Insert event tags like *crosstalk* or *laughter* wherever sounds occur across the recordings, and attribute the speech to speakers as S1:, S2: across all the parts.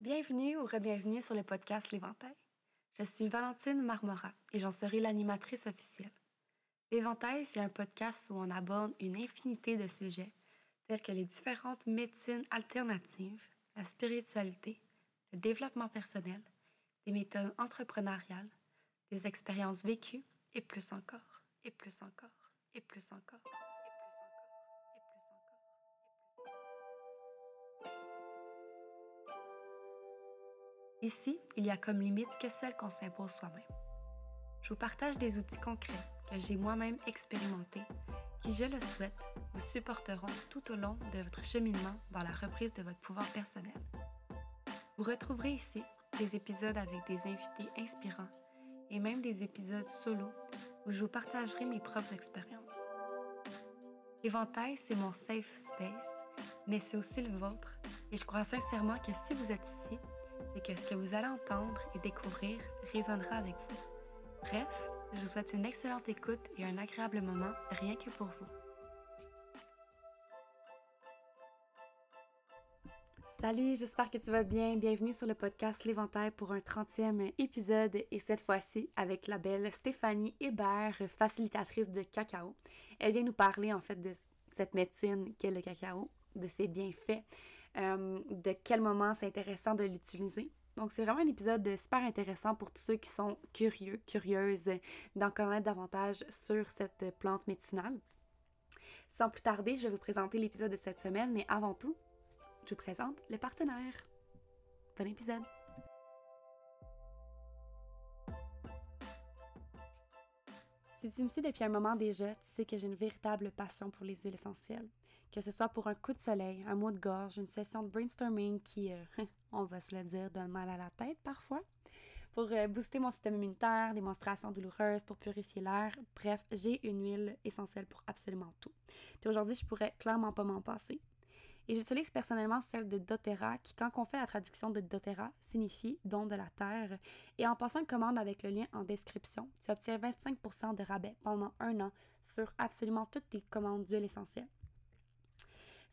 S1: Bienvenue ou re-bienvenue sur le podcast L'Éventail. Je suis Valentine Marmora et j'en serai l'animatrice officielle. L'Éventail, c'est un podcast où on aborde une infinité de sujets tels que les différentes médecines alternatives, la spiritualité, le développement personnel, des méthodes entrepreneuriales, des expériences vécues et plus encore, et plus encore, et plus encore. Ici, il y a comme limite que celle qu'on s'impose soi-même. Je vous partage des outils concrets que j'ai moi-même expérimentés qui, je le souhaite, vous supporteront tout au long de votre cheminement dans la reprise de votre pouvoir personnel. Vous retrouverez ici des épisodes avec des invités inspirants et même des épisodes solo où je vous partagerai mes propres expériences. Éventail, c'est mon safe space, mais c'est aussi le vôtre et je crois sincèrement que si vous êtes ici, c'est que ce que vous allez entendre et découvrir résonnera avec vous. Bref, je vous souhaite une excellente écoute et un agréable moment rien que pour vous. Salut, j'espère que tu vas bien. Bienvenue sur le podcast L'Éventail pour un 30e épisode et cette fois-ci avec la belle Stéphanie Hébert, facilitatrice de cacao. Elle vient nous parler en fait de cette médecine qu'est le cacao, de ses bienfaits, euh, de quel moment c'est intéressant de l'utiliser. Donc, c'est vraiment un épisode super intéressant pour tous ceux qui sont curieux, curieuses d'en connaître davantage sur cette plante médicinale. Sans plus tarder, je vais vous présenter l'épisode de cette semaine, mais avant tout, je vous présente le partenaire. Bon épisode! Si tu me suis depuis un moment déjà, tu sais que j'ai une véritable passion pour les huiles essentielles. Que ce soit pour un coup de soleil, un mot de gorge, une session de brainstorming qui, euh, *laughs* on va se le dire, donne mal à la tête parfois, pour euh, booster mon système immunitaire, les menstruations douloureuses, pour purifier l'air. Bref, j'ai une huile essentielle pour absolument tout. Puis aujourd'hui, je pourrais clairement pas m'en passer. Et j'utilise personnellement celle de doTERRA, qui, quand on fait la traduction de doTERRA, signifie don de la terre. Et en passant une commande avec le lien en description, tu obtiens 25% de rabais pendant un an sur absolument toutes tes commandes d'huile essentielle.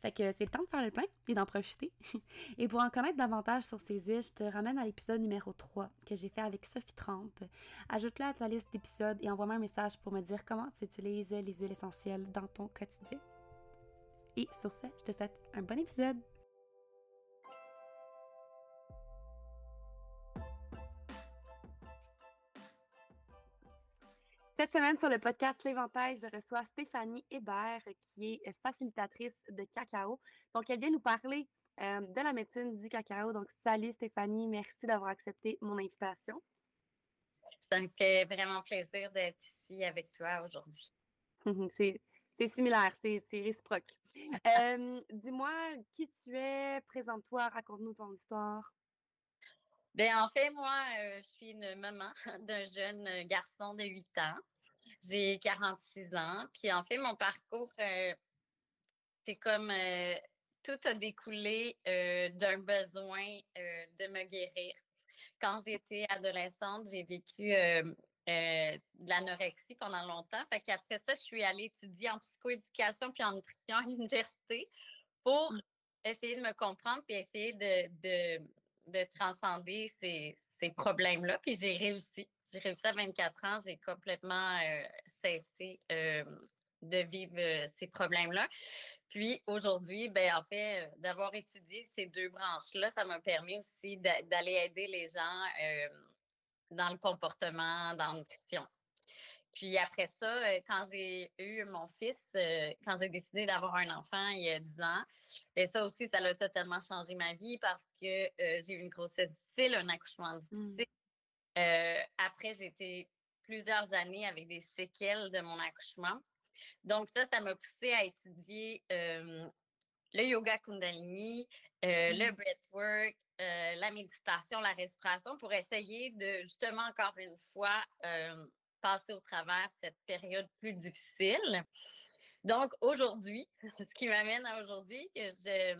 S1: Fait que c'est le temps de faire le pain et d'en profiter. *laughs* et pour en connaître davantage sur ces huiles, je te ramène à l'épisode numéro 3 que j'ai fait avec Sophie Trump. Ajoute-le à ta liste d'épisodes et envoie-moi un message pour me dire comment tu utilises les huiles essentielles dans ton quotidien. Et sur ce, je te souhaite un bon épisode. Cette semaine, sur le podcast L'Éventail, je reçois Stéphanie Hébert, qui est facilitatrice de cacao. Donc, elle vient nous parler euh, de la médecine du cacao. Donc, salut Stéphanie, merci d'avoir accepté mon invitation.
S2: Ça me fait vraiment plaisir d'être ici avec toi aujourd'hui. *laughs*
S1: c'est, similaire, c'est, réciproque. *laughs* Euh, dis-moi qui tu es, présente-toi, raconte-nous ton histoire.
S2: Bien, en fait, moi, euh, je suis une maman *laughs* d'un jeune garçon de 8 ans. J'ai 46 ans. Puis en fait, mon parcours, euh, c'est comme euh, tout a découlé d'un besoin de me guérir. Quand j'étais adolescente, j'ai vécu de l'anorexie pendant longtemps. Fait qu'après ça, je suis allée étudier en psychoéducation puis en nutrition à l'université pour mmh. essayer de me comprendre puis essayer de de transcender ces, problèmes-là. Puis j'ai réussi. J'ai réussi à 24 ans. J'ai complètement euh, cessé euh, de vivre euh, ces problèmes-là. Puis aujourd'hui, ben, en fait, d'avoir étudié ces deux branches-là, ça m'a permis aussi d'aller aider les gens dans le comportement, dans la nutrition. Puis après ça, euh, quand j'ai eu mon fils, euh, quand j'ai décidé d'avoir un enfant il y a 10 ans, et ben, ça aussi, ça a totalement changé ma vie parce que euh, j'ai eu une grossesse difficile, un accouchement mmh. difficile. après, j'ai été plusieurs années avec des séquelles de mon accouchement. Donc ça, ça m'a poussé à étudier le yoga kundalini, le mmh. breathwork, la méditation, la respiration pour essayer de justement encore une fois passer au travers cette période plus difficile. Donc, aujourd'hui, *laughs* ce qui m'amène à aujourd'hui, je,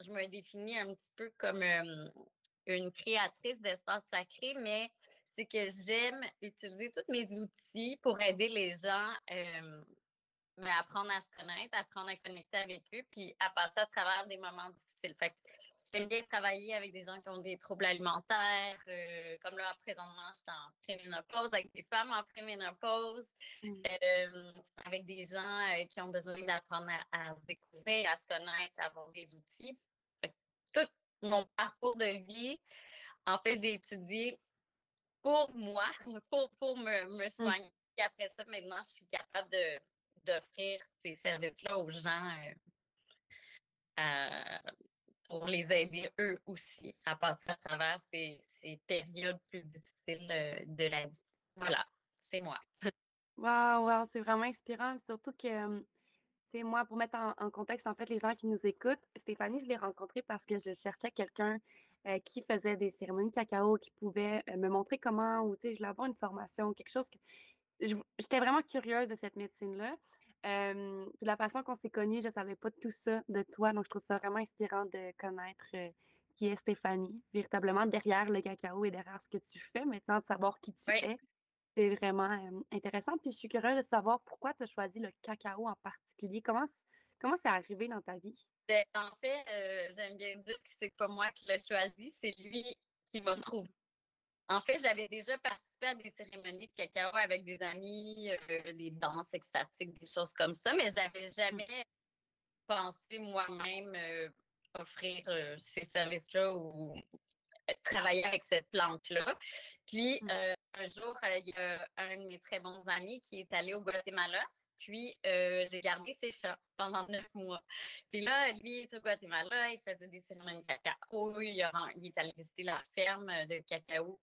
S2: je me définis un petit peu comme euh, une créatrice d'espace sacré, mais c'est que j'aime utiliser tous mes outils pour aider les gens euh, à apprendre à se connaître, apprendre à connecter avec eux, puis à passer à travers des moments difficiles. J'aime bien travailler avec des gens qui ont des troubles alimentaires. euh, comme là, présentement, je suis en préménopause avec des femmes en préménopause,
S1: Mm.
S2: euh, avec des gens euh, qui ont besoin d'apprendre à, à se découvrir, à se connaître, à avoir des outils. Tout mon parcours de vie, en fait, j'ai étudié pour moi, *laughs* pour, pour me, me soigner. Après ça, maintenant, je suis capable d'offrir ces services-là aux gens pour les aider eux aussi à passer à travers ces, ces périodes plus difficiles euh, de la vie. Voilà, c'est moi.
S1: Wow, wow, c'est vraiment inspirant. Surtout que, tu sais, moi, pour mettre en, contexte, en fait, les gens qui nous écoutent, Stéphanie, je l'ai rencontrée parce que je cherchais quelqu'un euh, qui faisait des cérémonies cacao, qui pouvait euh, me montrer comment, ou, tu sais, je voulais avoir une formation, quelque chose que. J'étais vraiment curieuse de cette médecine-là. Euh, puis la façon qu'on s'est connus, je ne savais pas tout ça de toi, donc je trouve ça vraiment inspirant de connaître euh, qui est Stéphanie, véritablement derrière le cacao et derrière ce que tu fais, maintenant de savoir qui tu
S2: Oui.
S1: es. C'est vraiment euh, intéressant. Puis je suis curieuse de savoir pourquoi tu as choisi le cacao en particulier. Comment comment c'est arrivé dans ta vie?
S2: Ben, en fait, j'aime bien dire que c'est pas moi qui l'ai choisi, c'est lui qui m'a trouvé. En fait, j'avais déjà participé à des cérémonies de cacao avec des amis, euh, des danses extatiques, des choses comme ça, mais j'avais jamais pensé moi-même euh, offrir euh, ces services-là ou travailler avec cette plante-là. Puis,
S1: Mm.
S2: euh, un jour, il y a un de mes très bons amis qui est allé au Guatemala. Puis, euh, j'ai gardé ses chats pendant neuf mois. Puis là, lui, il est au Guatemala, il faisait des cérémonies de cacao. Il, a il est allé visiter la ferme de cacao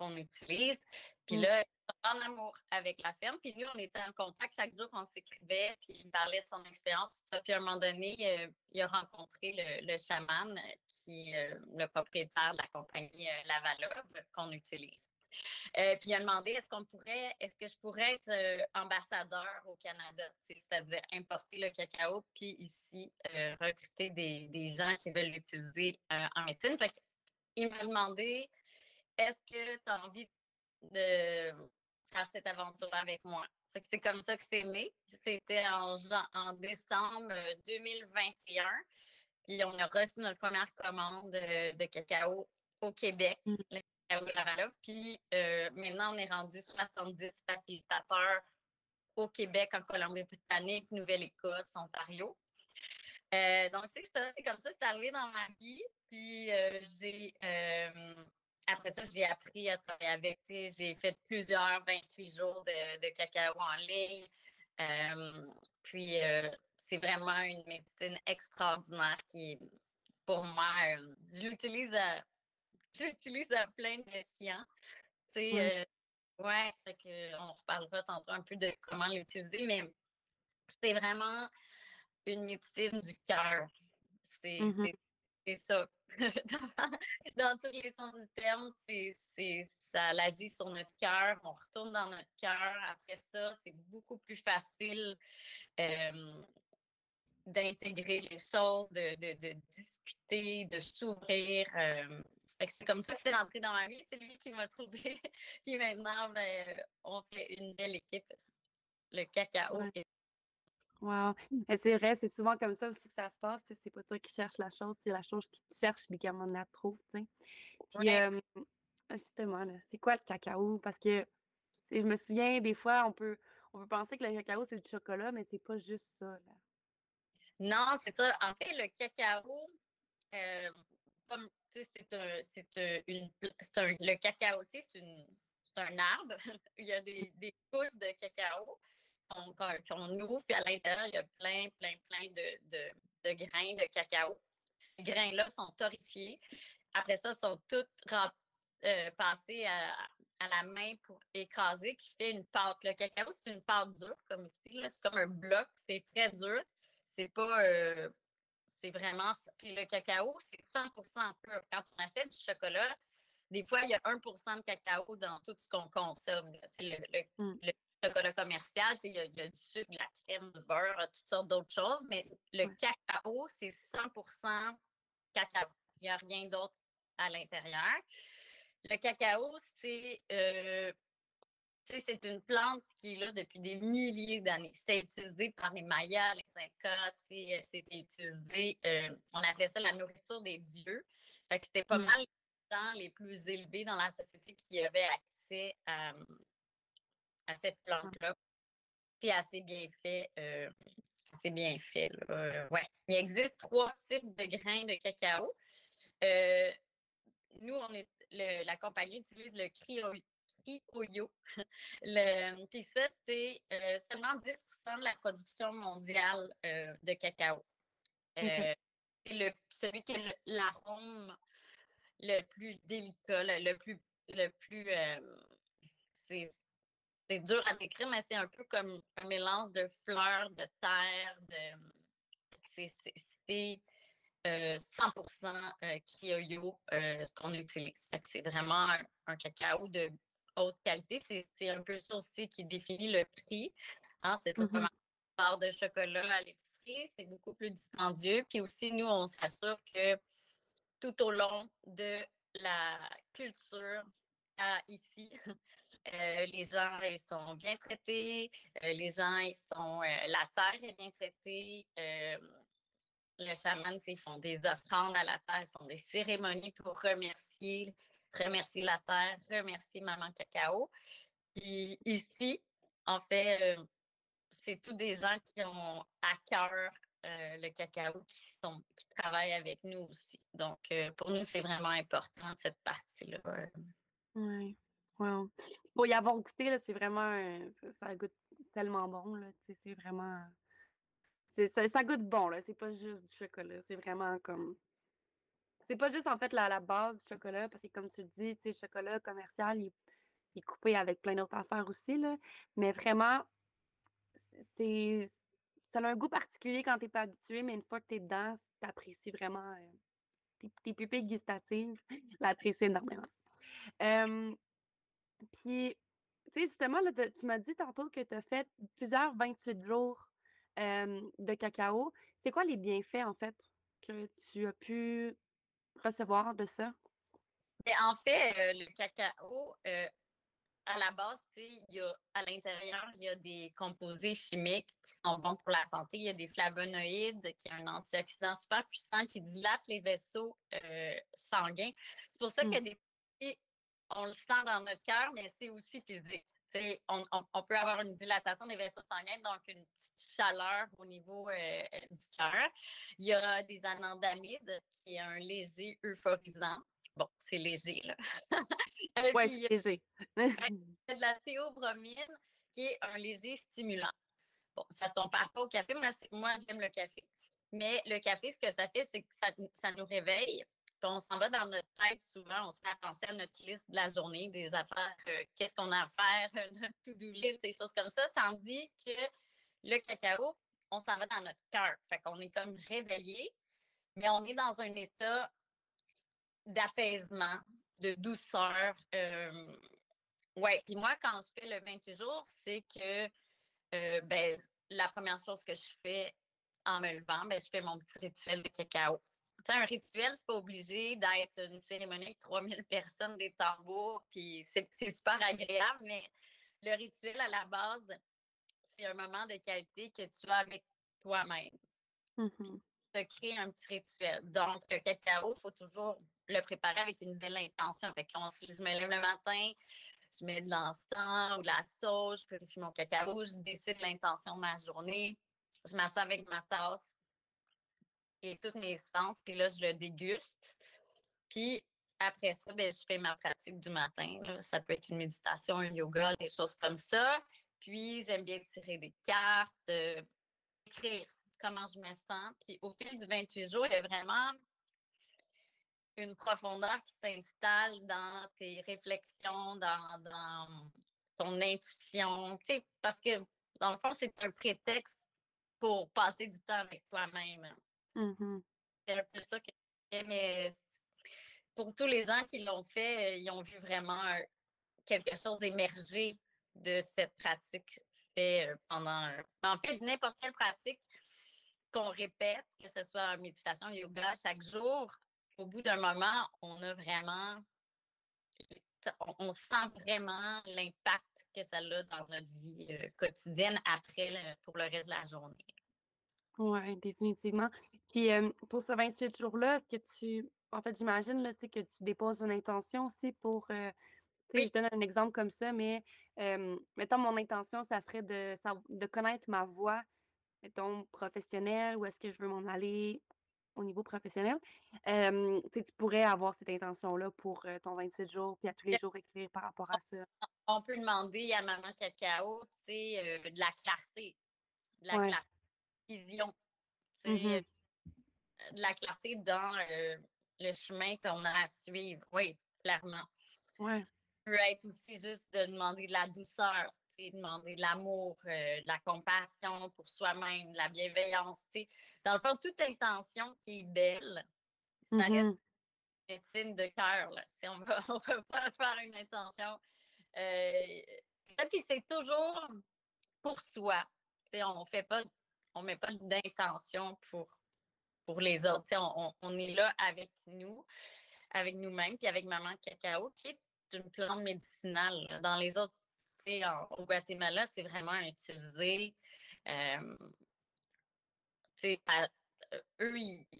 S2: qu'on utilise. Puis
S1: Mm.
S2: là, en amour avec la ferme. Puis nous, on était en contact chaque jour, on s'écrivait, puis il parlait de son expérience. Puis à un moment donné, euh, il a rencontré le, le chaman euh, qui est euh, le propriétaire de la compagnie euh, Lavalove qu'on utilise. Puis il a demandé est-ce qu'on pourrait, est-ce que je pourrais être ambassadeur au Canada, c'est-à-dire importer le cacao, puis ici recruter des, des gens qui veulent l'utiliser en médecine. Fait il m'a demandé est-ce que tu as envie de faire cette aventure avec moi? Que c'est comme ça que c'est né. C'était en, en décembre euh, 2021. Puis on a reçu notre première commande euh, de cacao au Québec,
S1: Mm.
S2: le cacao Lavalove. Puis euh, maintenant, on est rendu 70 facilitateurs au Québec, en Colombie-Britannique, Nouvelle-Écosse, Ontario. Euh, donc, c'est comme ça, c'est arrivé dans ma vie. Puis, euh, j'ai, euh, après ça, j'ai appris à travailler avec, j'ai fait plusieurs 28 jours de, de cacao en ligne. Euh, puis, euh, c'est vraiment une médecine extraordinaire qui, pour moi, euh, je l'utilise à, *laughs* je à plein de sciences. Tu sais, ouais, que on reparlera tantôt un peu de comment l'utiliser, mais c'est vraiment une médecine du cœur. C'est
S1: Mhm.
S2: c'est- c'est ça. *laughs* dans, tous les sens du terme, c'est ça agit sur notre cœur. On retourne dans notre cœur. Après ça, c'est beaucoup plus facile euh, d'intégrer les choses, de, de- de discuter, de s'ouvrir. euh. C'est comme ça que c'est rentré dans ma vie. C'est lui qui m'a trouvé. *laughs* Puis maintenant, ben, on fait une belle équipe. Le cacao
S1: Ouais. Wow. Mais c'est vrai, c'est souvent comme ça aussi que ça se passe. C'est pas toi qui cherches la chose, c'est la chose qui te cherche, puis comment on la trouve. Puis,
S2: Ouais.
S1: euh, justement, là, c'est quoi le cacao? Parce que, je me souviens, des fois, on peut, on peut penser que le cacao, c'est du chocolat, mais c'est pas juste ça, là.
S2: Non, c'est ça. En fait, le cacao, euh, comme tu sais, c'est un, c'est un- une, un- le cacao, tu sais, c'est une, c'est un arbre. *laughs* Il y a des, des pousses de cacao qu'on, ouvre, puis à l'intérieur, il y a plein, plein, plein de, de, de grains de cacao. Ces grains-là sont torréfiés. Après ça, sont tous euh, passés à, à la main pour écraser, qui fait une pâte. Le cacao, c'est une pâte dure, comme. C'est comme un bloc, c'est très dur. C'est pas. euh, c'est vraiment. Puis le cacao, c'est 100 pur. Quand on achète du chocolat, des fois, il y a 1% de cacao dans tout ce qu'on consomme. Le, le-
S1: Mm.
S2: le chocolat commercial, il y, a, il y a du sucre, de la crème, du beurre, toutes sortes d'autres choses. Mais le cacao, c'est 100% cacao. Il n'y a rien d'autre à l'intérieur. Le cacao, c'est euh, c'est une plante qui est là depuis des milliers d'années. C'était utilisé par les Mayas, les Incas, c'était utilisé, on appelait ça la nourriture des dieux. Fait que c'était pas mmh. mal les gens les plus élevés dans la société qui avaient accès à, à cette plante-là. Puis assez bien fait. Euh, assez bien fait. Là. Ouais. Il existe trois types de grains de cacao. Euh, nous, on est, la compagnie utilise le Crioyo. *laughs* le, puis ça, c'est euh, seulement 10 de la production mondiale de cacao. C'est le, celui qui a l'arôme le plus délicat, le, plus, le plus c'est c'est dur à décrire, mais c'est un peu comme un mélange de fleurs, de terre, de. C'est 100% euh, Criollo, euh, ce qu'on utilise. c'est vraiment un, cacao de haute qualité. C'est un peu ça aussi qui définit le prix. Hein. C'est tout mm-hmm. comme barre de chocolat à l'épicerie. C'est beaucoup plus dispendieux. Puis aussi, nous, on s'assure que tout au long de la culture ici, *laughs* euh, les gens, ils sont bien traités. Euh, les gens, ils sont. Euh, la terre est bien traitée. le chaman, ils font des offrandes à la terre, ils font des cérémonies pour remercier, remercier la terre, remercier Maman Cacao. Puis ici, en fait, c'est tous des gens qui ont à cœur le cacao qui sont qui travaillent avec nous aussi. Donc, pour nous, c'est vraiment important cette partie-là.
S1: Oui. Wow. Pour y avoir goûté, c'est vraiment. ça, goûte tellement bon. C'est vraiment. Ça, ça, goûte bon, là. C'est pas juste du chocolat. C'est vraiment comme. C'est pas juste en fait la, la base du chocolat, parce que comme tu le dis, le chocolat commercial, il, est coupé avec plein d'autres affaires aussi. Là. Mais vraiment, c'est. Ça a un goût particulier quand t'es pas habitué, mais une fois que tu es dedans, tu apprécies vraiment. tes, tes, pupilles gustatives *laughs* l'apprécient énormément. Puis, tu sais, justement, là, tu m'as dit tantôt que tu as fait plusieurs 28 jours de cacao. C'est quoi les bienfaits, en fait, que tu as pu recevoir de ça?
S2: En fait, le cacao, à la base, il y a, à l'intérieur, il y a des composés chimiques qui sont bons pour la santé. Il y a des flavonoïdes, qui est un antioxydant super puissant qui dilate les vaisseaux sanguins. C'est pour ça que mmh. des on le sent dans notre cœur, mais c'est aussi physique. On, on, peut avoir une dilatation des vaisseaux sanguins, donc une petite chaleur au niveau euh, du cœur. Il y a des anandamides, qui est un léger euphorisant. Bon, c'est léger, là. *laughs*
S1: Euh, oui, c'est léger.
S2: il y a de la théobromine, qui est un léger stimulant. Bon, ça ne tombe pas au café, mais moi, j'aime le café. Mais le café, ce que ça fait, c'est que ça nous réveille on s'en va dans notre tête souvent, on se fait penser à notre liste de la journée, des affaires, euh, qu'est-ce qu'on a à faire, *laughs* notre to-do list, des choses comme ça, tandis que le cacao, on s'en va dans notre cœur. Fait qu'on est comme réveillé, mais on est dans un état d'apaisement, de douceur. Euh, ouais, puis moi, quand je fais le 28 jours, c'est que euh, ben, la première chose que je fais en me levant, ben, je fais mon petit rituel de cacao un rituel, c'est pas obligé d'être une cérémonie avec 3000 personnes, des tambours, puis c'est super agréable, mais le rituel à la base, c'est un moment de qualité que tu as avec toi-même.
S1: Mmh
S2: Tu crées un petit rituel. Donc, le cacao, il faut toujours le préparer avec une belle intention. Fait si je me lève le matin, je mets de l'encens ou de la sauge, je purifie mon cacao, je décide l'intention de ma journée, je m'assois avec ma tasse, et tous mes sens, puis là, je le déguste. Puis après ça, ben, je fais ma pratique du matin. Ça peut être une méditation, un yoga, des choses comme ça. Puis j'aime bien tirer des cartes, euh, écrire comment je me sens. Puis au fil du 28 jours, il y a vraiment une profondeur qui s'installe dans tes réflexions, dans, dans ton intuition. parce que dans le fond, c'est un prétexte pour passer du temps avec toi-même.
S1: Mmh
S2: c'est un peu ça que mais pour tous les gens qui l'ont fait, ils ont vu vraiment quelque chose émerger de cette pratique fait pendant. En fait, n'importe quelle pratique qu'on répète, que ce soit méditation, yoga, chaque jour, au bout d'un moment, on a vraiment on, sent vraiment l'impact que ça a dans notre vie euh, quotidienne après pour le reste de la journée.
S1: Oui, définitivement. Puis pour ce 28 jours-là, est-ce que tu. En fait, j'imagine là, que tu déposes une intention aussi pour. Euh, je donne un exemple comme ça, mais mettons, mon intention, ça serait de, de connaître ma voix, mettons, professionnelle, où est-ce que je veux m'en aller au niveau professionnel. tu pourrais avoir cette intention-là pour ton 27 jours, puis à tous les jours écrire par rapport à ça.
S2: On peut demander à Maman Cacao, tu sais, de la clarté. De la clarté vision. Mmh euh, de la clarté dans euh, le chemin qu'on a à suivre. Oui, clairement.
S1: Ouais.
S2: peut être aussi juste de demander de la douceur, demander de l'amour, euh, de la compassion pour soi-même, de la bienveillance. Dans le fond, toute intention qui est belle, ça reste une médecine de cœur. On *laughs* ne va pas faire une intention. Euh, puis c'est toujours pour soi. on ne fait pas on met pas d'intention pour, pour les autres. On, on, est là avec nous, avec nous-mêmes, puis avec Maman Cacao, qui est une plante médicinale. Dans les autres, au Guatemala, c'est vraiment utilisé. Euh, à, eux,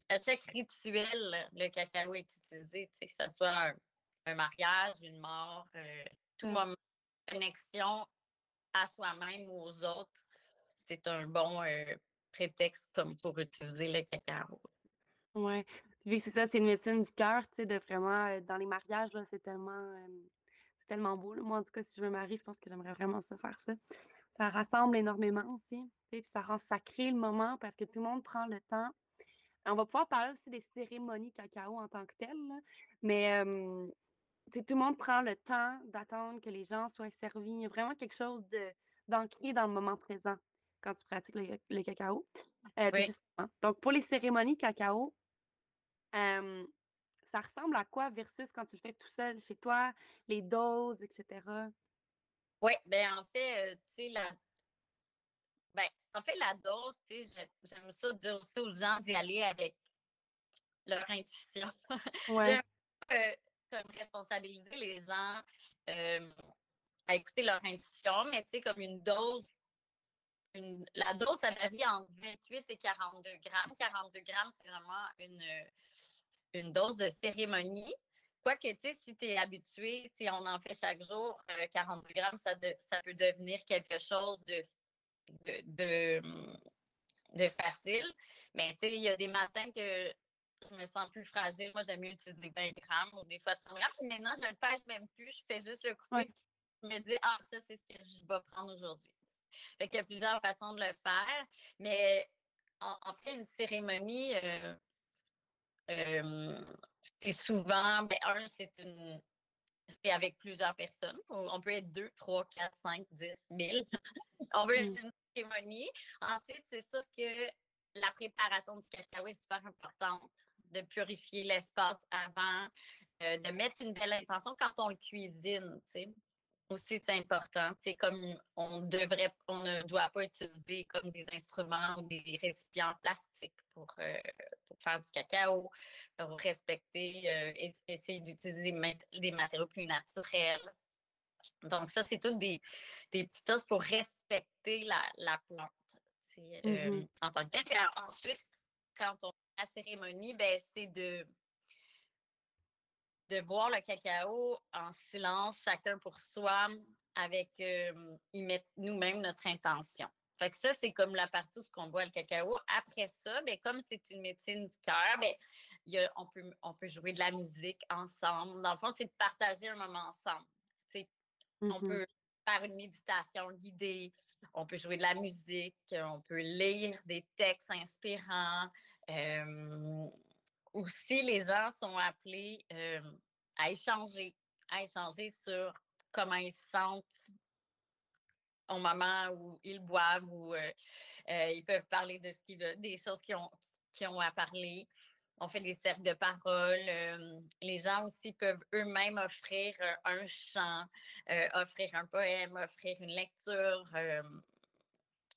S2: à chaque rituel, le cacao est utilisé, que ce soit un, mariage, une mort, euh, tout mmh. moment connexion à soi-même ou aux autres c'est un bon euh, prétexte comme pour utiliser le cacao.
S1: Oui. C'est ça, c'est une médecine du cœur, tu sais, de vraiment, euh, dans les mariages, là, c'est tellement, c'est tellement beau. Moi, en tout cas, si je me marie, je pense que j'aimerais vraiment ça faire ça. Ça rassemble énormément aussi, puis ça rend sacré le moment parce que tout le monde prend le temps. On va pouvoir parler aussi des cérémonies cacao en tant que telles, mais tout le monde prend le temps d'attendre que les gens soient servis. Il y a vraiment quelque chose de d'ancré dans le moment présent quand tu pratiques le, cacao. Euh, donc, pour les cérémonies cacao, ça ressemble à quoi versus quand tu le fais tout seul chez toi, les doses, etc.?
S2: Oui, bien en fait, euh, tu sais, la... Ben, en fait, la dose, tu sais, j'aime ça dire aussi aux gens d'y aller avec leur intuition. *laughs*
S1: Ouais.
S2: euh, comme responsabiliser les gens à écouter leur intuition, mais tu sais, comme une dose la dose, ça varie entre 28 et 42 grammes. 42 grammes, c'est vraiment une, une dose de cérémonie. Quoique, tu sais, si tu es habitué, si on en fait chaque jour, 42 euh, grammes, ça, ça peut devenir quelque chose de, de, de, facile. Mais tu sais, il y a des matins que je me sens plus fragile. Moi, j'aime mieux utiliser 20 grammes ou des fois 30 grammes. Puis maintenant, je ne le pèse même plus. Je fais juste le couper. Je me dis, ah, ça, c'est ce que je vais prendre aujourd'hui. Fait qu'il y a plusieurs façons de le faire. Mais en, fait, une cérémonie, euh, euh, c'est souvent, ben, un, c'est une. C'est avec plusieurs personnes. On peut être deux, trois, quatre, cinq, dix, mille. *laughs* On veut être mmh. une cérémonie. Ensuite, c'est sûr que la préparation du cacao est super importante de purifier l'espace avant, euh, de mettre une belle intention quand on le cuisine, tu sais aussi c'est important. C'est comme on devrait, on ne doit pas utiliser comme des instruments ou des récipients plastiques pour, euh, faire du cacao, pour respecter, euh, et, essayer d'utiliser des, matériaux plus naturels. Donc, ça, c'est toutes des, petites choses pour respecter la, plante. C'est euh, mmh en tant que tel. ensuite, quand on fait la cérémonie, ben, c'est de de boire le cacao en silence, chacun pour soi, avec euh, y mettre nous-mêmes notre intention. Fait que ça, c'est comme la partie où on boit le cacao. Après ça, ben, comme c'est une médecine du cœur, ben, on, peut, on peut jouer de la musique ensemble. Dans le fond, c'est de partager un moment ensemble. On mm-hmm. peut faire une méditation guidée, on peut jouer de la musique, on peut lire des textes inspirants. Euh, aussi, les gens sont appelés à échanger, à échanger sur comment ils se sentent au moment où ils boivent ou euh, euh, ils peuvent parler de ce qu'ils veulent, des choses qu'ils ont, ont à parler. On fait des cercles de parole. les gens aussi peuvent eux-mêmes offrir un chant, offrir un poème, offrir une lecture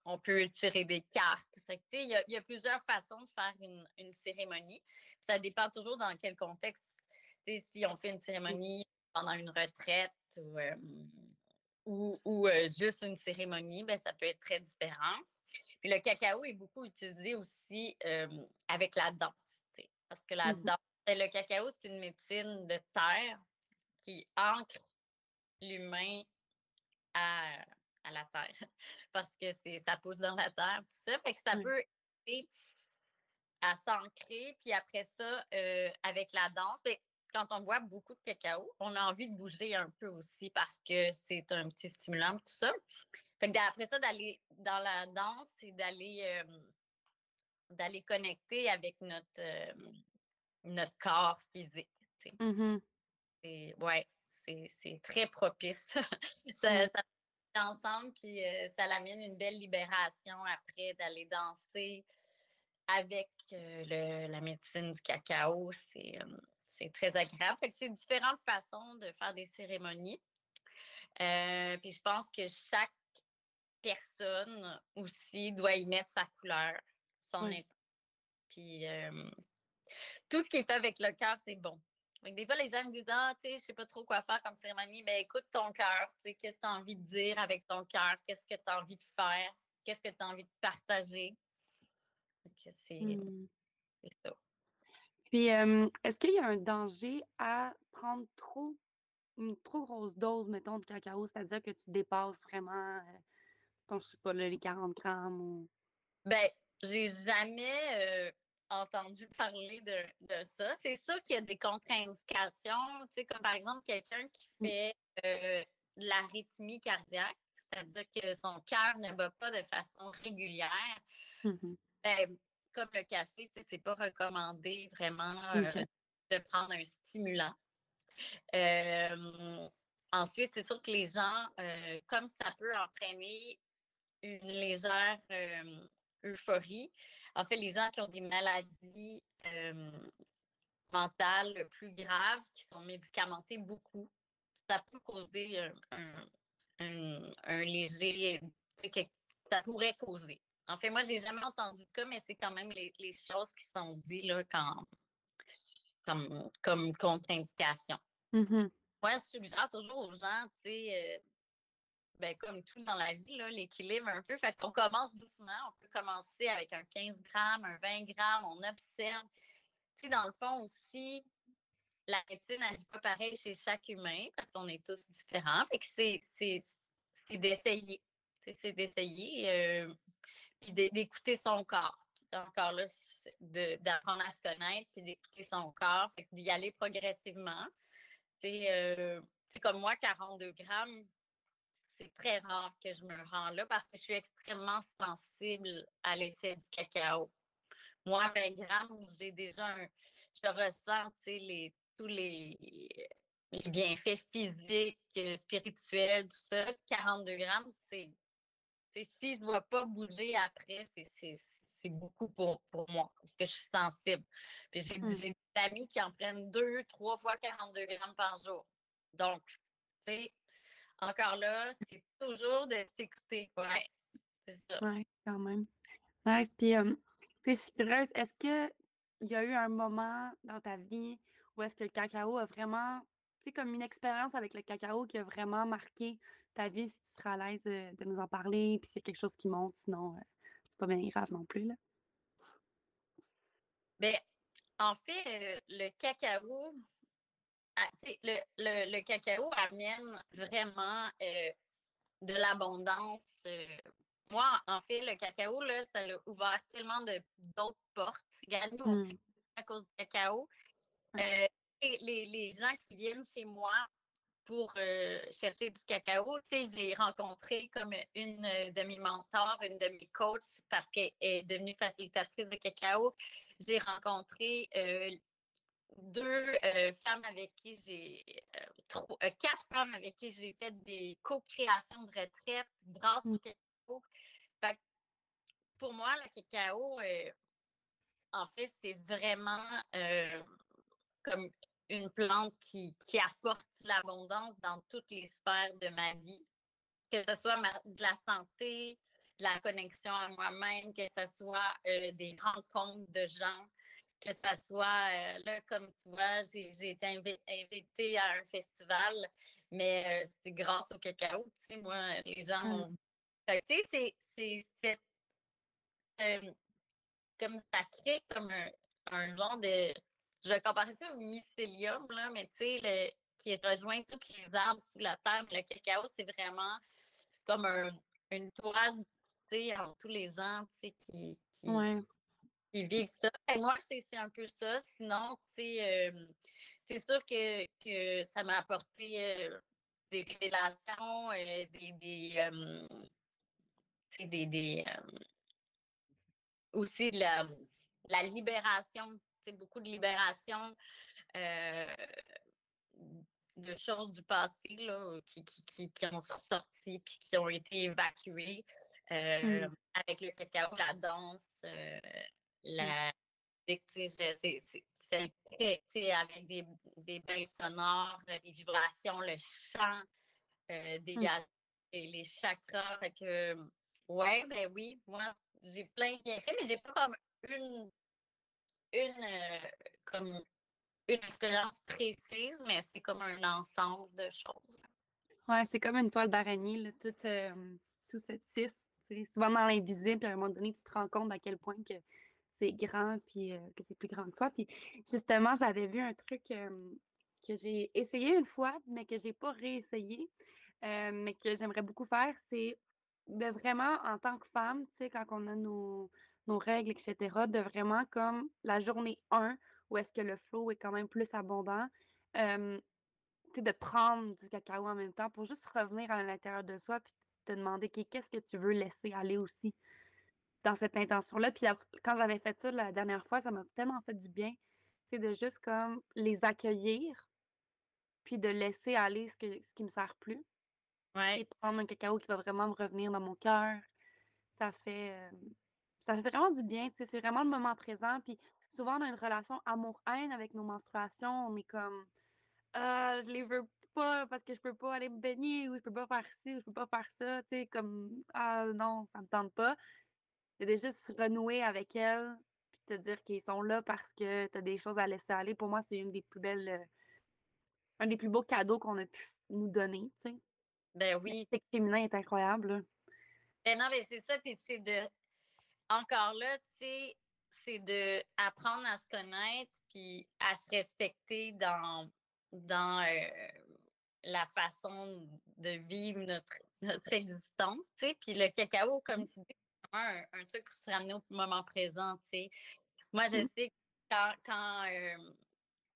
S2: on peut tirer des cartes. il, y a, plusieurs façons de faire une, cérémonie. Ça dépend toujours dans quel contexte. si on fait une cérémonie pendant une retraite ou, ou, juste une cérémonie, ben, ça peut être très différent. Puis le cacao est beaucoup utilisé aussi avec la danse, parce que la mmh danse, ben, le cacao, c'est une médecine de terre qui ancre l'humain à, à, la terre, *laughs* parce que ça pousse dans la terre, tout ça. Fait que ça peut aider à s'ancrer. Puis après ça, avec la danse, ben, quand on boit beaucoup de cacao, on a envie de bouger un peu aussi parce que c'est un petit stimulant, tout ça. Fait après ça, d'aller dans la danse, c'est d'aller d'aller connecter avec notre, notre corps physique.
S1: Mmh
S2: ouais, c'est très propice. *laughs* ça, ça ensemble, puis ça l'amène une belle libération après d'aller danser avec le, la médecine du cacao. C'est c'est très agréable. c'est différentes façons de faire des cérémonies. Euh, puis je pense que chaque personne aussi doit y mettre sa couleur, son oui. Puis tout ce qui est fait avec le cœur, c'est bon. des fois, les gens me disent Ah, tu sais, je sais pas trop quoi faire comme cérémonie. Ben écoute ton cœur, tu sais, qu'est-ce que tu as envie de dire avec ton cœur, qu'est-ce que tu as envie de faire, qu'est-ce que tu as envie de partager? C'est mmh. ça.
S1: Puis, est-ce qu'il y a un danger à prendre trop, une trop grosse dose, mettons, de cacao, c'est-à-dire que tu dépasses vraiment, ton, je sais pas, les 40 grammes ou...
S2: Ben, j'ai jamais entendu *laughs* parler de, ça. C'est sûr qu'il y a des contre-indications, tu sais, comme par exemple quelqu'un qui mmh. fait de l'arythmie cardiaque, c'est-à-dire que son cœur ne bat pas de façon régulière. Mmh ben, comme le café, c'est pas recommandé vraiment euh, de prendre un stimulant. ensuite, c'est sûr que les gens, euh, comme ça peut entraîner une légère euphorie, en fait, les gens qui ont des maladies mentales plus graves, qui sont médicamentés beaucoup, ça peut causer un, un léger, ça pourrait causer en fait, moi, j'ai jamais entendu de cas, mais c'est quand même les, choses qui sont dites là, quand, comme, comme contre-indication.
S1: Mmh
S2: moi, je suggère toujours aux gens, tu sais, euh, ben, comme tout dans la vie, l'équilibre un peu. Fait qu'on commence doucement. On peut commencer avec un 15 grammes, un 20 grammes, on observe. Tu sais, dans le fond aussi, la médecine n'agit pas pareil chez chaque humain, parce qu'on est tous différents. Fait que c'est d'essayer. C'est d'essayer. Euh, d'écouter son corps. Encore là, d'apprendre à se connaître, puis d'écouter son corps, fait d'y aller progressivement. C'est euh, comme moi, 42 grammes, c'est très rare que je me rends là parce que je suis extrêmement sensible à l'effet du cacao. Moi, 20 grammes, j'ai déjà un, je ressens tous les, les, bienfaits physiques, spirituels, tout ça. 42 grammes, c'est si je ne dois pas bouger après, c'est beaucoup pour, pour moi, parce que je suis sensible. Puis j'ai mmh. des amis qui en prennent deux, trois fois 42 grammes par jour. Donc, tu sais, encore là, c'est toujours de s'écouter. Ouais, c'est ça.
S1: Oui, quand même. Nice. Puis, tu sais, est-ce qu'il y a eu un moment dans ta vie où est-ce que le cacao a vraiment, tu sais, comme une expérience avec le cacao qui a vraiment marqué ta vie, si tu seras à l'aise de nous en parler, puis s'il y a quelque chose qui monte, sinon, c'est pas bien grave non plus. Là.
S2: Bien, en fait, le cacao, ah, le, le, le, cacao amène vraiment de l'abondance. moi, en fait, le cacao, là, ça a ouvert tellement d'autres portes. Regarde, nous, on mmh. à cause du cacao. les, les gens qui viennent chez moi, pour euh, chercher du cacao. j'ai rencontré comme une euh, de mes mentors, une de mes coachs, parce qu'elle est devenue facilitatrice de cacao. J'ai rencontré euh, deux femmes avec qui j'ai, quatre femmes avec qui j'ai fait des co-créations de retraite grâce au mmh. cacao. pour moi, le cacao, en fait, c'est vraiment comme une plante qui, qui apporte l'abondance dans toutes les sphères de ma vie, que ce soit de la santé, de la connexion à moi-même, que ce soit euh, des rencontres de gens, que ça soit, euh, là, comme tu vois, j'ai été invitée à un festival, mais c'est grâce au cacao, tu sais, moi, les gens mmh. ont... Tu sais, c'est comme ça crée comme un, un, genre de. Je vais comparer ça au mycélium, là, mais tu sais, qui rejoint tous les arbres sous la terre. Mais le cacao, c'est vraiment comme un, une toile, tu sais, en tous les gens, tu sais, qui, qui, vivent ça. Et moi, c'est un peu ça. Sinon, tu sais, euh, c'est sûr que, que ça m'a apporté euh, des révélations, euh, des, des, des, des aussi la, la libération, beaucoup de libération euh, de choses du passé là, qui, qui, qui, ont sorti puis qui ont été évacuées euh, mmh. avec le cacao, la danse, euh, la c'est avec des, des bains sonores, des vibrations, le chant, euh, des mmh. les chakras. Fait que, ouais, ben oui, moi, j'ai plein de bienfaits, mais j'ai pas comme une, une, euh, comme une expérience précise, mais c'est comme un ensemble de choses.
S1: Ouais, c'est comme une toile d'araignée, tout, euh, tout se tisse. Souvent dans l'invisible, à un moment donné, tu te rends compte à quel point que c'est grand puis euh, que c'est plus grand que toi. Puis justement, j'avais vu un truc que j'ai essayé une fois, mais que j'ai pas réessayé, mais que j'aimerais beaucoup faire, c'est de vraiment, en tant que femme, tu sais, quand on a nos, règles, etc., de vraiment comme la journée 1, où est-ce que le flow est quand même plus abondant, tu sais, de prendre du cacao en même temps pour juste revenir à l'intérieur de soi puis te demander qu'est-ce que tu veux laisser aller aussi dans cette intention-là? Puis quand j'avais fait ça la dernière fois, ça m'a tellement fait du bien, tu sais, de juste comme les accueillir puis de laisser aller ce, que, ce qui me sert plus. Et prendre un cacao qui va vraiment me revenir dans mon cœur, ça fait, ça fait vraiment du bien. C'est vraiment le moment présent. Puis souvent, on a une relation amour-haine avec nos menstruations. On est comme, ah, je les veux pas parce que je peux pas aller me baigner ou je peux pas faire ci ou je peux pas faire ça. Tu sais, comme, ah non, ça me tente pas. Et de juste renouer avec elles puis te dire qu'ils sont là parce que tu as des choses à laisser aller. Pour moi, c'est une des plus belles, un des plus beaux cadeaux qu'on a pu nous donner, tu sais.
S2: Ben oui.
S1: Le féminin est incroyable.
S2: Ben non, mais c'est ça, puis c'est de. Encore là, tu sais, c'est de apprendre à se connaître puis à se respecter dans, dans euh, la façon de vivre notre, notre existence, tu sais. Puis le cacao, comme tu dis, c'est vraiment un, truc pour se ramener au moment présent, tu sais. Moi, je mmh. sais que quand, quand euh,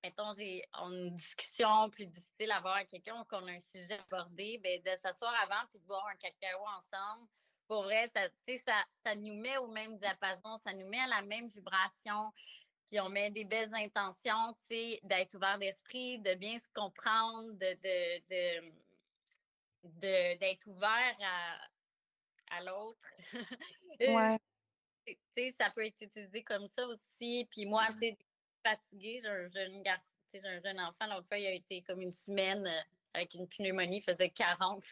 S2: mettons, j'ai une discussion plus difficile à avoir avec quelqu'un ou qu'on a un sujet abordé, ben, de s'asseoir avant puis de boire un cacao ensemble, pour vrai, ça, ça, ça nous met au même diapason, ça nous met à la même vibration, puis on met des belles intentions, d'être ouvert d'esprit, de bien se comprendre, de, de, de, d'être ouvert à, à l'autre. *laughs* ouais. ça peut être utilisé comme ça aussi. Puis moi, tu sais, fatiguée. J'ai un jeune garçon, j'ai un jeune enfant. L'autre fois, il a été comme une semaine euh, avec une pneumonie. Il faisait 40,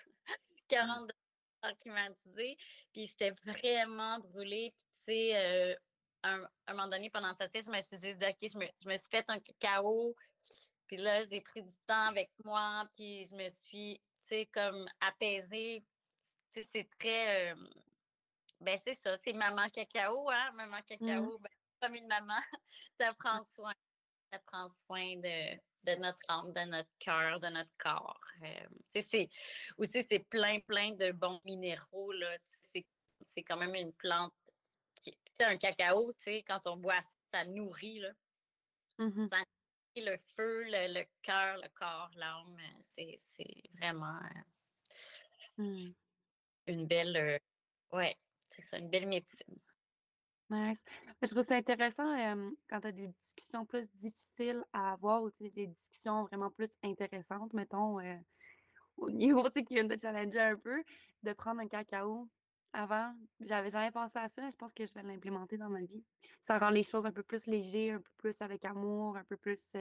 S2: 40 *laughs* climatisé. Puis j'étais vraiment brûlée. Puis tu sais, euh, un, un, moment donné, pendant sa sieste, je me suis dit, OK, je me, je me suis fait un cacao. Puis là, j'ai pris du temps avec moi. Puis je me suis, tu sais, comme apaisée. C'est très. Euh, ben, c'est ça, c'est maman cacao, hein? Maman cacao. Mmh. Ben, comme une maman, *laughs* ça prend soin. Ça prend soin de, de notre âme, de notre cœur, de notre corps. Euh, c'est, aussi, c'est plein, plein de bons minéraux. Là. C'est, c'est quand même une plante qui est un cacao, tu sais, quand on boit, ça nourrit. Là. Mmh ça nourrit le feu, le, cœur, le corps, l'âme. C'est, c'est vraiment euh, mmh. une belle, euh, ouais, c'est ça, une belle médecine.
S1: Nice. Je trouve ça intéressant quand tu as des discussions plus difficiles à avoir ou des discussions vraiment plus intéressantes, mettons, euh, au niveau qui viennent de challenger un peu, de prendre un cacao avant. J'avais jamais pensé à ça. Je pense que je vais l'implémenter dans ma vie. Ça rend les choses un peu plus légères, un peu plus avec amour, un peu plus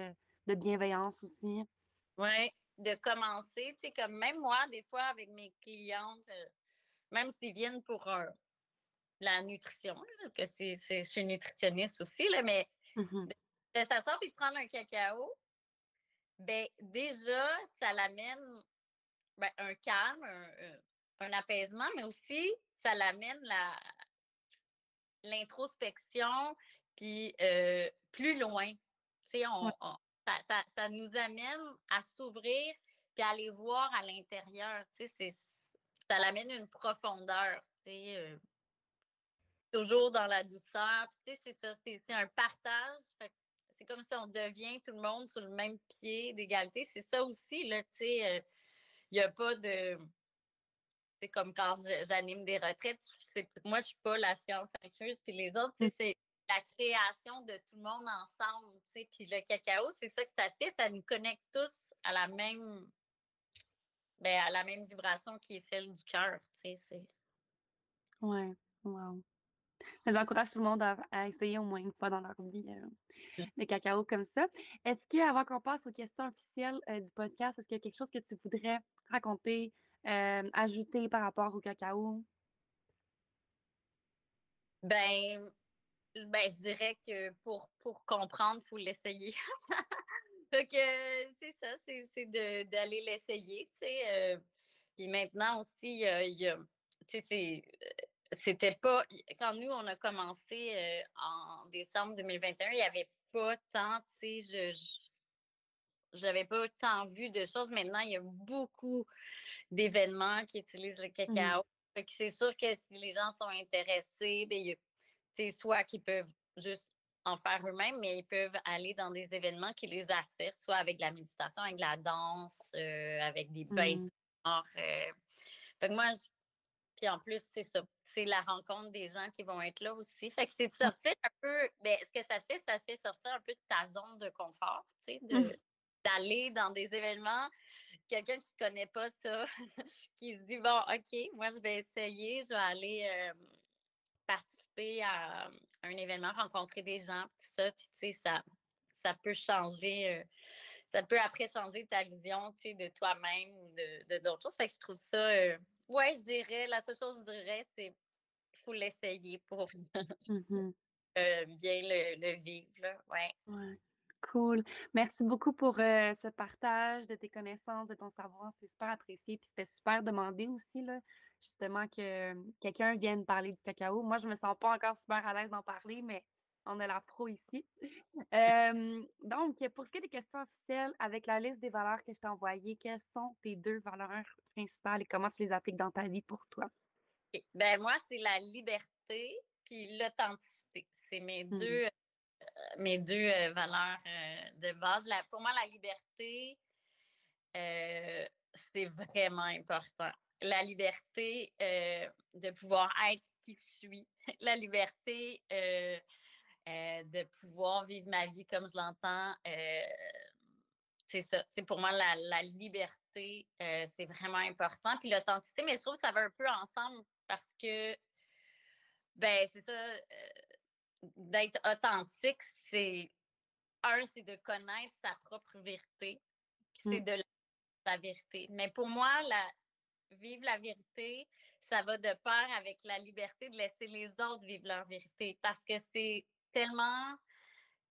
S1: de bienveillance aussi.
S2: Oui, de commencer, tu sais, comme même moi, des fois, avec mes clientes, même s'ils viennent pour un la nutrition, parce que c'est, je suis nutritionniste aussi, là, mais mmh de s'asseoir et de prendre un cacao, ben déjà, ça l'amène ben, un calme, un, un, apaisement, mais aussi ça l'amène la l'introspection, puis euh, plus loin. On, on, ça, ça, ça, nous amène à s'ouvrir puis à aller voir à l'intérieur. Ça l'amène une profondeur. Euh, toujours dans la douceur. C'est ça, c'est un partage. C'est comme si on devient tout le monde sur le même pied d'égalité. C'est ça aussi, là, tu sais. Euh, il n'y a pas de c'est comme quand j'anime des retraites, moi, je suis pas la science infuse, puis les autres, mmh. c'est la création de tout le monde ensemble, Puis le cacao, c'est ça que ça fait, ça nous connecte tous à la même, ben, à la même vibration qui est celle du cœur, tu sais.
S1: Ouais, wow. *laughs* J'encourage tout le monde à, essayer au moins une fois dans leur vie euh, le cacao comme ça. Est-ce que, avant qu'on passe aux questions officielles euh, du podcast, est-ce qu'il y a quelque chose que tu voudrais raconter, euh, ajouter par rapport au cacao?
S2: Ben, ben, je dirais que pour, pour comprendre, il faut l'essayer. *laughs* Donc, c'est ça, c'est d'aller l'essayer, tu sais. puis maintenant aussi, il y a, tu sais, c'était pas. Quand nous, on a commencé en décembre 2021, il n'y avait pas tant, tu sais, je, j'avais pas tant vu de choses. Maintenant, il y a beaucoup d'événements qui utilisent le mmh. cacao. C'est sûr que si les gens sont intéressés, bien, c'est soit qu'ils peuvent juste en faire eux-mêmes, mais ils peuvent aller dans des événements qui les attirent, soit avec la méditation, avec la danse, avec des bains. Mmh. fait que moi, puis en plus, c'est ça c'est la rencontre des gens qui vont être là aussi. Fait que c'est de mmh. sortir un peu, ben, ce que ça fait, ça fait sortir un peu de ta zone de confort, tu sais, mmh. d'aller dans des événements. Quelqu'un qui ne connaît pas ça, *laughs* qui se dit, bon, OK, moi, je vais essayer, je vais aller participer à, un événement, rencontrer des gens, tout ça. Puis, tu sais, ça, ça peut changer ça peut après changer ta vision tu sais, de toi-même ou de, d'autres choses. Fait que je trouve ça, ouais, je dirais, la seule chose que je dirais, c'est faut l'essayer pour mmh *laughs* euh, bien le, vivre. Ouais.
S1: ouais. Cool. Merci beaucoup pour euh, ce partage de tes connaissances, de ton savoir. C'est super apprécié. Puis c'était super demandé aussi, là, justement, que quelqu'un vienne parler du cacao. Moi, je me sens pas encore super à l'aise d'en parler, mais on a la pro ici. *laughs* donc, pour ce qui est des questions officielles, avec la liste des valeurs que je t'ai envoyées, quelles sont tes deux valeurs principales et comment tu les appliques dans ta vie pour toi?
S2: Ben moi, c'est la liberté puis l'authenticité. C'est mes mmh deux, euh, mes deux euh, valeurs euh, de base. pour moi, la liberté, c'est vraiment important. La liberté de pouvoir être qui je suis. *laughs* La liberté de pouvoir vivre ma vie comme je l'entends. c'est ça. pour moi, la, la liberté, c'est vraiment important. Puis l'authenticité, mais je trouve que ça va un peu ensemble parce que, ben, c'est ça, euh, d'être authentique, c'est, un, c'est de connaître sa propre vérité, puis c'est mmh. de la vérité. Mais pour moi, la, vivre la vérité, ça va de pair avec la liberté de laisser les autres vivre leur vérité, parce que c'est tellement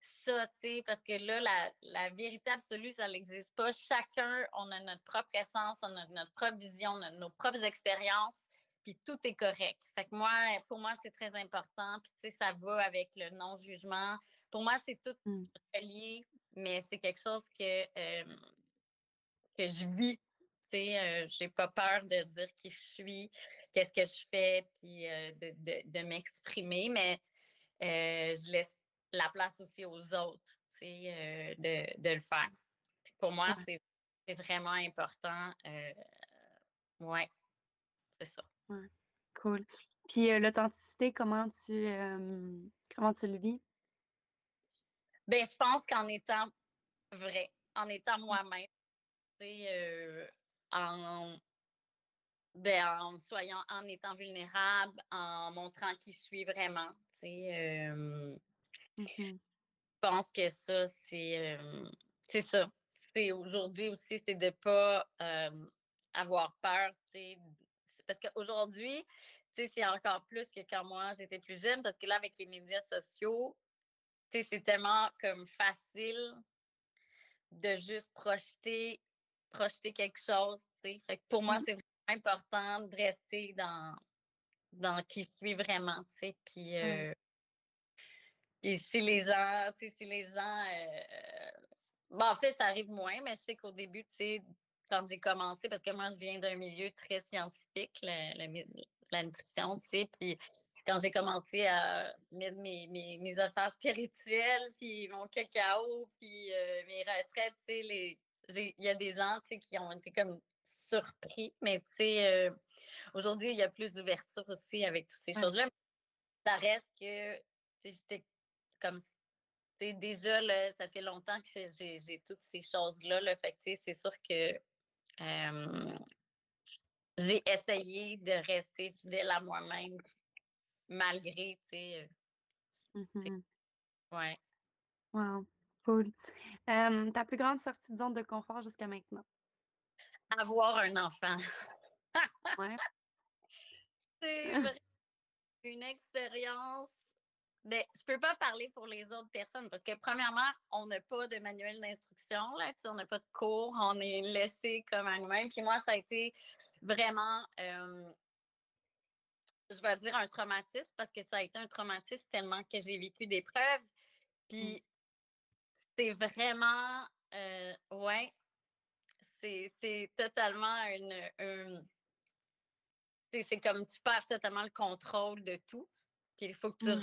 S2: ça, tu sais, parce que là, la, la vérité absolue, ça n'existe pas. Chacun, on a notre propre essence, on a notre propre vision, on a nos propres expériences puis tout est correct. Fait que moi, pour moi, c'est très important. Puis tu sais, ça va avec le non-jugement. Pour moi, c'est tout mmh. relié, mais c'est quelque chose que, que je vis. Tu sais, euh, j'ai pas peur de dire qui je suis, qu'est-ce que je fais, puis euh, de, de, de m'exprimer, mais euh, je laisse la place aussi aux autres, tu sais, de, de, le faire. pour moi, c'est vraiment important. ouais, c'est ça.
S1: Ouais, cool. Puis l'authenticité, comment tu comment tu le vis?
S2: Ben, je pense qu'en étant vrai, en étant mmh. moi-même, euh, en, ben, en soyant, en étant vulnérable, en montrant qui je suis vraiment. Euh, Je pense que ça, c'est c'est ça. C'est aujourd'hui aussi, c'est de ne pas avoir peur parce qu'aujourd'hui, c'est encore plus que quand moi j'étais plus jeune, parce que là, avec les médias sociaux, c'est tellement comme facile de juste projeter, projeter quelque chose. Fait que pour moi,
S1: Mmh.
S2: c'est vraiment important de rester dans, dans qui je suis vraiment. Puis, euh, puis si les gens, tu sais, si les gens. euh, bon, en fait, ça arrive moins, mais je sais qu'au début, tu sais, quand j'ai commencé, parce que moi, je viens d'un milieu très scientifique, le- le mi- la nutrition, tu sais, puis quand j'ai commencé à mettre mes, mes, mes affaires spirituelles, puis mon cacao, puis euh, mes retraites, tu sais, il y a des gens, tu sais, qui ont été comme surpris, mais tu sais, euh, aujourd'hui, il y a plus d'ouverture aussi avec toutes ces
S1: Ouais.
S2: choses-là. Ça reste que, tu sais, j'étais comme déjà, là, ça fait longtemps que j'ai- toutes ces choses-là. Là, fait c'est sûr que euh, j'ai essayé de rester fidèle à moi-même, malgré, tu sais,
S1: Mhm.
S2: ouais.
S1: Wow, cool. Euh, ta plus grande sortie de zone de confort jusqu'à maintenant?
S2: Avoir un enfant,
S1: Ouais. *laughs*
S2: c'est une expérience. Ben, je peux pas parler pour les autres personnes parce que premièrement, on n'a pas de manuel d'instruction, là, on n'a pas de cours, on est laissé comme à nous-mêmes. Puis moi, ça a été vraiment, euh, je vais dire un traumatisme parce que ça a été un traumatisme tellement que j'ai vécu d'épreuves. Puis c'est vraiment, euh, ouais, c'est c'est totalement une, une- c'est c'est comme tu perds totalement le contrôle de tout. Puis il faut que tu
S1: Mm.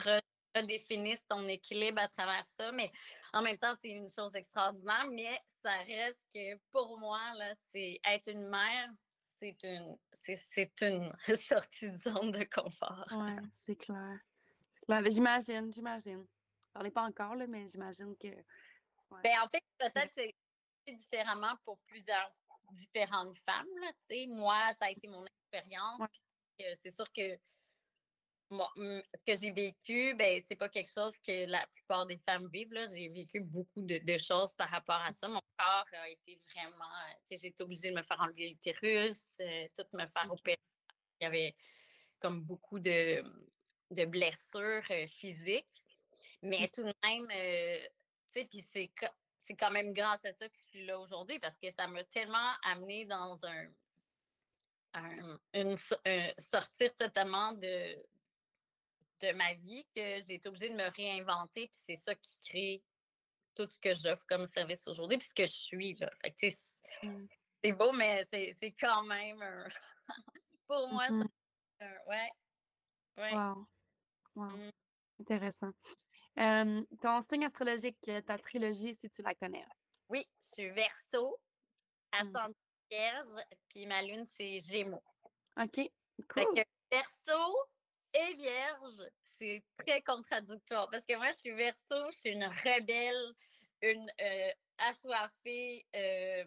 S2: Re- redéfinisses ton équilibre à travers ça. Mais en même temps, c'est une chose extraordinaire. Mais ça reste que pour moi, là, c'est être une mère, c'est une, c'est, c'est une *laughs* sortie de zone de confort.
S1: Ouais, c'est clair. Clair. Ben, J'imagine, j'imagine. Parlez pas encore, là, mais j'imagine que. ouais.
S2: Ben, en fait, peut-être c'est différemment pour plusieurs différentes femmes. Là, tu sais. Moi, ça a été mon expérience.
S1: Ouais.
S2: euh, c'est sûr que hum, ce que j'ai vécu, ben, c'est pas quelque chose que la plupart des femmes vivent. là. J'ai vécu beaucoup de, de choses par rapport à ça. Mon corps a été vraiment. euh, J'ai été obligée de me faire enlever l'utérus, euh, tout me faire opérer. Il y avait comme beaucoup de, de blessures euh, physiques. Mais tout de même, euh, tu sais, puis c'est quand même grâce à ça que je suis là aujourd'hui parce que ça m'a tellement amené dans un, un- une un- sortir totalement de, de ma vie que j'ai été obligée de me réinventer. Puis c'est ça qui crée tout ce que j'offre comme service aujourd'hui, puis ce que je suis. Là. Fait sais, c'est-
S1: Mm.
S2: beau, mais c'est c'est quand même un- *laughs* pour moi, c'est un- ouais. Ouais.
S1: Wow. Wow.
S2: Mm.
S1: Intéressant. Euh, ton signe astrologique, ta trilogie, si tu la connais.
S2: Oui, je suis verso,
S1: Mm.
S2: ascendant vierge, puis ma lune, c'est gémeaux.
S1: OK.
S2: Fait
S1: Cool.
S2: que verso et vierge, c'est très contradictoire parce que moi, je suis verso, je suis une rebelle, une euh, assoiffée euh,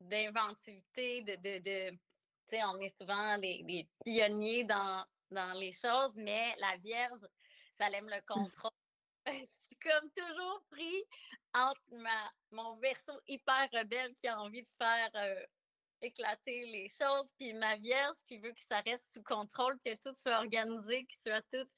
S2: d'inventivité, de. de, de tu sais, on est souvent des, des pionniers dans, dans les choses, mais la vierge, ça aime le contrôle. *laughs* je suis comme toujours pris entre ma, mon verso hyper rebelle qui a envie de faire euh, éclater les choses, puis ma vierge qui veut que ça reste sous contrôle, que tout soit organisé, que soit tout.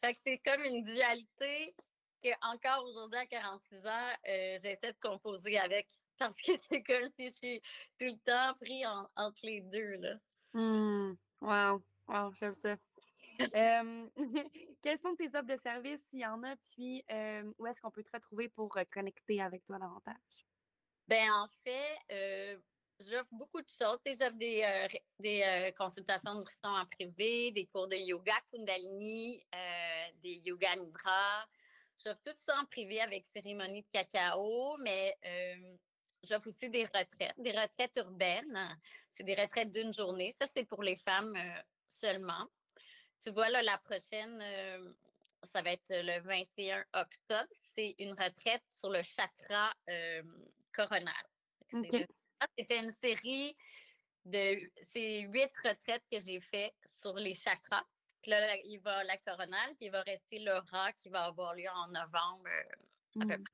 S2: Fait que c'est comme une dualité que encore aujourd'hui à 46 ans, euh, j'essaie de composer avec. *laughs* Parce que c'est comme si je suis tout le temps pris en- entre les deux. Là.
S1: Hmm. Wow. Wow, j'aime ça. *laughs* Euh, *laughs* quelles sont tes offres de service, s'il y en a, puis euh, où est-ce qu'on peut te retrouver pour euh, connecter avec toi davantage?
S2: Ben, en fait, euh, j'offre beaucoup de choses. J'offre des, euh, des euh, consultations de nutrition en privé, des cours de yoga Kundalini, euh, des yoga nidra. J'offre tout ça en privé avec cérémonie de cacao, mais j'offre aussi des retraites, des retraites urbaines. C'est des retraites d'une journée. Ça, c'est pour les femmes seulement. Tu vois, là, la prochaine, ça va être le 21 octobre. C'est une retraite sur le chakra coronal. C'est le- C'était une série de. C'est huit retraites que j'ai fait sur les chakras. Puis là, il va la coronale, puis il va rester l'aura qui va avoir lieu en novembre. euh, à peu
S1: Hmm.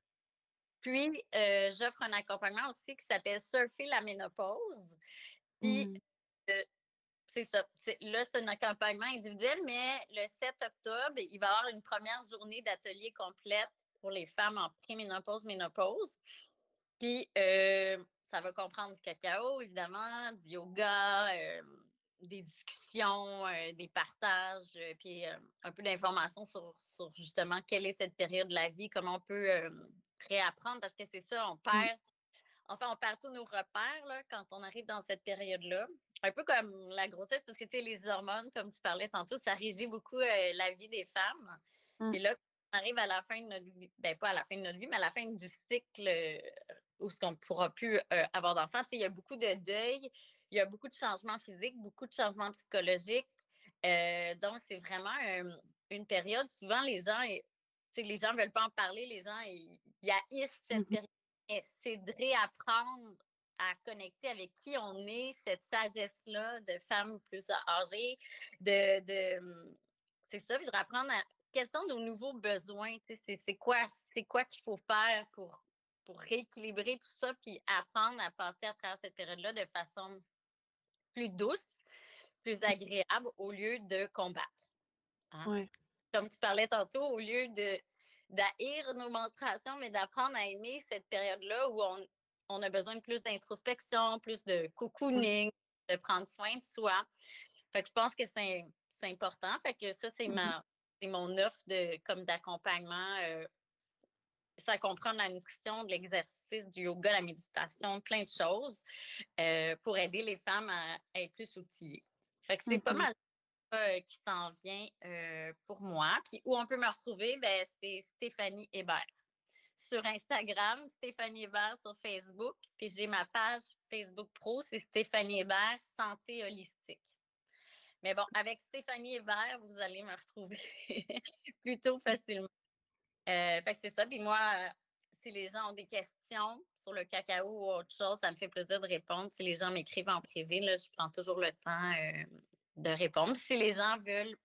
S2: Puis, euh, j'offre un accompagnement aussi qui s'appelle Surfer la ménopause. Puis,
S1: Hmm.
S2: euh, c'est ça. Là, c'est un accompagnement individuel, mais le 7 octobre, il va y avoir une première journée d'atelier complète pour les femmes en préménopause, ménopause. Puis, euh, ça va comprendre du cacao, évidemment, du yoga, euh, des discussions, euh, des partages, puis un peu d'informations sur, sur, justement quelle est cette période de la vie, comment on peut réapprendre, parce que c'est ça, on perd Enfin, on perd tous nos repères là, quand on arrive dans cette période-là. Un peu comme la grossesse, parce que les hormones, comme tu parlais tantôt, ça régit beaucoup euh, la vie des femmes. Mmh. Et là, on arrive à la fin de notre vie, ben pas à la fin de notre vie, mais à la fin du cycle euh, où ce qu'on ne pourra plus euh, avoir d'enfants, il y a beaucoup de deuil, il y a beaucoup de changements physiques, beaucoup de changements psychologiques. donc, c'est vraiment une période, souvent les gens, les gens ne veulent pas en parler, les gens, ils, haïssent cette mmh période. C'est de réapprendre à connecter avec qui on est, cette sagesse-là de femmes plus âgées, de, de mmh, c'est ça, de apprendre à quels sont nos nouveaux besoins, c'est quoi, c'est quoi qu'il faut faire pour, pour rééquilibrer tout ça, puis apprendre à passer à travers cette période-là de façon plus douce, plus mmh. agréable au lieu de combattre. Hein? Comme tu parlais tantôt, au lieu de d'haïr nos menstruations, mais d'apprendre à aimer cette période-là où on, on, a besoin de plus d'introspection, plus de cocooning, de prendre soin de soi. Fait que je pense que c'est important. Fait que ça, c'est ma c'est mon offre de comme d'accompagnement. Euh, ça comprend la nutrition, de l'exercice, du yoga, la méditation, plein de choses euh, pour aider les femmes à, être plus outillées. Fait que c'est pas mal euh, qui s'en vient euh, pour moi. Puis où on peut me retrouver, ben, c'est Stéphanie Hébert. Sur Instagram, Stéphanie Hébert sur Facebook. Puis j'ai ma page Facebook Pro, c'est Stéphanie Hébert Santé Holistique. Mais bon, avec Stéphanie Hébert, vous allez me retrouver *laughs* plutôt facilement. Euh, fait que c'est ça. Puis moi, si les gens ont des questions sur le cacao ou autre chose, ça me fait plaisir de répondre. Si les gens m'écrivent en privé, là, je prends toujours le temps de répondre. Si les gens veulent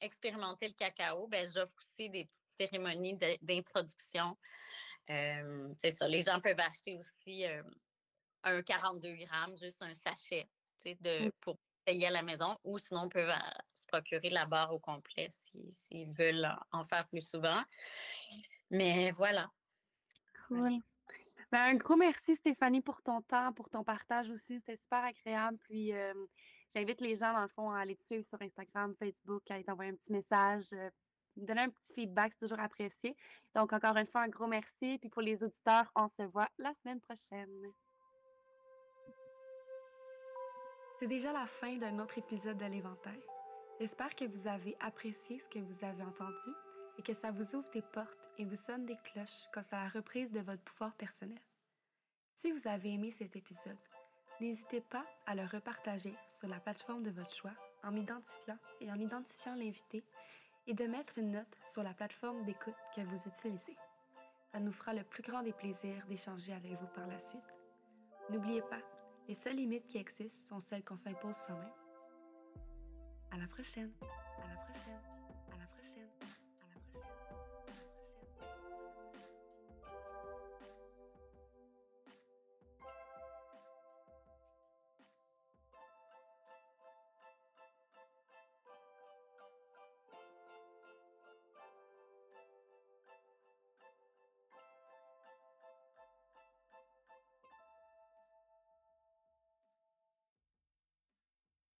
S2: expérimenter le cacao, ben, j'offre aussi des cérémonies d'introduction. Euh, c'est ça. Les gens peuvent acheter aussi euh, un 42 grammes, juste un sachet de, mmh. pour payer à la maison, ou sinon, peuvent euh, se procurer la barre au complet s'ils veulent en faire plus souvent. Mais voilà.
S1: Cool. Ben, un gros merci, Stéphanie, pour ton temps, pour ton partage aussi. C'était super agréable. Puis, J'invite les gens, dans le fond, à aller te suivre sur Instagram, Facebook, à aller t'envoyer un petit message, euh, donner un petit feedback, c'est toujours apprécié. Donc, encore une fois, un gros merci. Puis pour les auditeurs, on se voit la semaine prochaine. C'est déjà la fin d'un autre épisode de l'Éventail. J'espère que vous avez apprécié ce que vous avez entendu et que ça vous ouvre des portes et vous sonne des cloches quant à la reprise de votre pouvoir personnel. Si vous avez aimé cet épisode, N'hésitez pas à le repartager sur la plateforme de votre choix en m'identifiant et en identifiant l'invité et de mettre une note sur la plateforme d'écoute que vous utilisez. Ça nous fera le plus grand des plaisirs d'échanger avec vous par la suite. N'oubliez pas, les seules limites qui existent sont celles qu'on s'impose soi-même. À la prochaine.